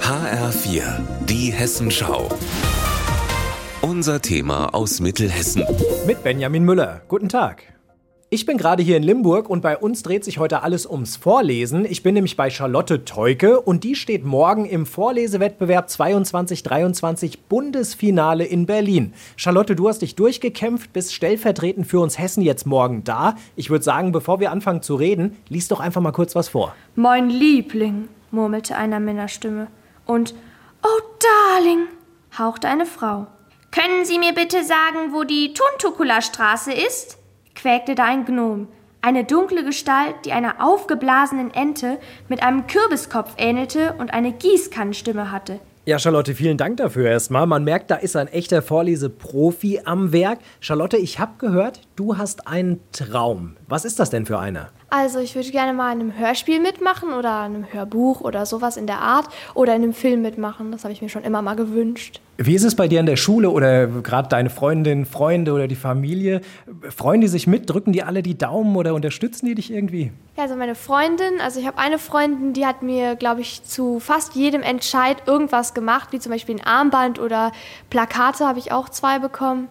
HR4, die Hessenschau. Unser Thema aus Mittelhessen. Mit Benjamin Müller. Guten Tag. Ich bin gerade hier in Limburg und bei uns dreht sich heute alles ums Vorlesen. Ich bin nämlich bei Charlotte Teuke und die steht morgen im Vorlesewettbewerb 22-23 Bundesfinale in Berlin. Charlotte, du hast dich durchgekämpft, bist stellvertretend für uns Hessen jetzt morgen da. Ich würde sagen, bevor wir anfangen zu reden, lies doch einfach mal kurz was vor. Mein Liebling, murmelte eine Männerstimme. Und Oh, Darling, hauchte eine Frau. Können Sie mir bitte sagen, wo die Tuntukula Straße ist? Quäkte da ein Gnom. Eine dunkle Gestalt, die einer aufgeblasenen Ente mit einem Kürbiskopf ähnelte und eine Gießkannenstimme hatte. Ja, Charlotte, vielen Dank dafür erstmal. Man merkt, da ist ein echter Vorleseprofi am Werk. Charlotte, ich habe gehört, du hast einen Traum. Was ist das denn für einer? Also ich würde gerne mal in einem Hörspiel mitmachen oder in einem Hörbuch oder sowas in der Art oder in einem Film mitmachen. Das habe ich mir schon immer mal gewünscht. Wie ist es bei dir in der Schule oder gerade deine Freundin, Freunde oder die Familie? Freuen die sich mit? Drücken die alle die Daumen oder unterstützen die dich irgendwie? Ja, also meine Freundin, also ich habe eine Freundin, die hat mir, glaube ich, zu fast jedem Entscheid irgendwas gemacht, wie zum Beispiel ein Armband oder Plakate habe ich auch zwei bekommen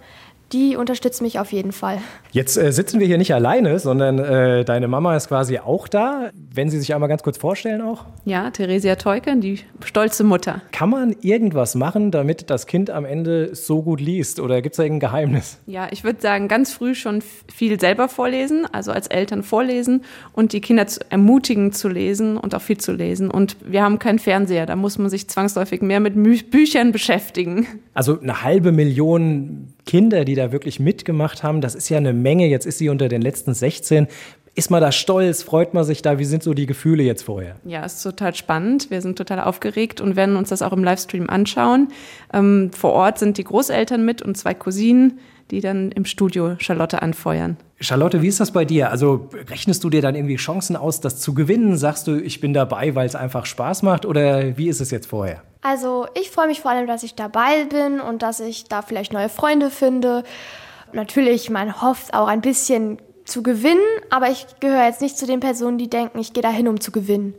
die unterstützt mich auf jeden Fall. Jetzt äh, sitzen wir hier nicht alleine, sondern äh, deine Mama ist quasi auch da. Wenn Sie sich einmal ganz kurz vorstellen auch. Ja, Theresia Teuken, die stolze Mutter. Kann man irgendwas machen, damit das Kind am Ende so gut liest? Oder gibt es da irgendein Geheimnis? Ja, ich würde sagen, ganz früh schon viel selber vorlesen, also als Eltern vorlesen und die Kinder zu ermutigen zu lesen und auch viel zu lesen. Und wir haben keinen Fernseher, da muss man sich zwangsläufig mehr mit Büchern beschäftigen. Also eine halbe Million Kinder, die da wirklich mitgemacht haben. Das ist ja eine Menge. Jetzt ist sie unter den letzten 16. Ist man da stolz? Freut man sich da? Wie sind so die Gefühle jetzt vorher? Ja, es ist total spannend. Wir sind total aufgeregt und werden uns das auch im Livestream anschauen. Ähm, vor Ort sind die Großeltern mit und zwei Cousinen, die dann im Studio Charlotte anfeuern. Charlotte, wie ist das bei dir? Also rechnest du dir dann irgendwie Chancen aus, das zu gewinnen? Sagst du, ich bin dabei, weil es einfach Spaß macht? Oder wie ist es jetzt vorher? Also ich freue mich vor allem, dass ich dabei bin und dass ich da vielleicht neue Freunde finde. Natürlich, man hofft auch ein bisschen zu gewinnen, aber ich gehöre jetzt nicht zu den Personen, die denken, ich gehe dahin, um zu gewinnen.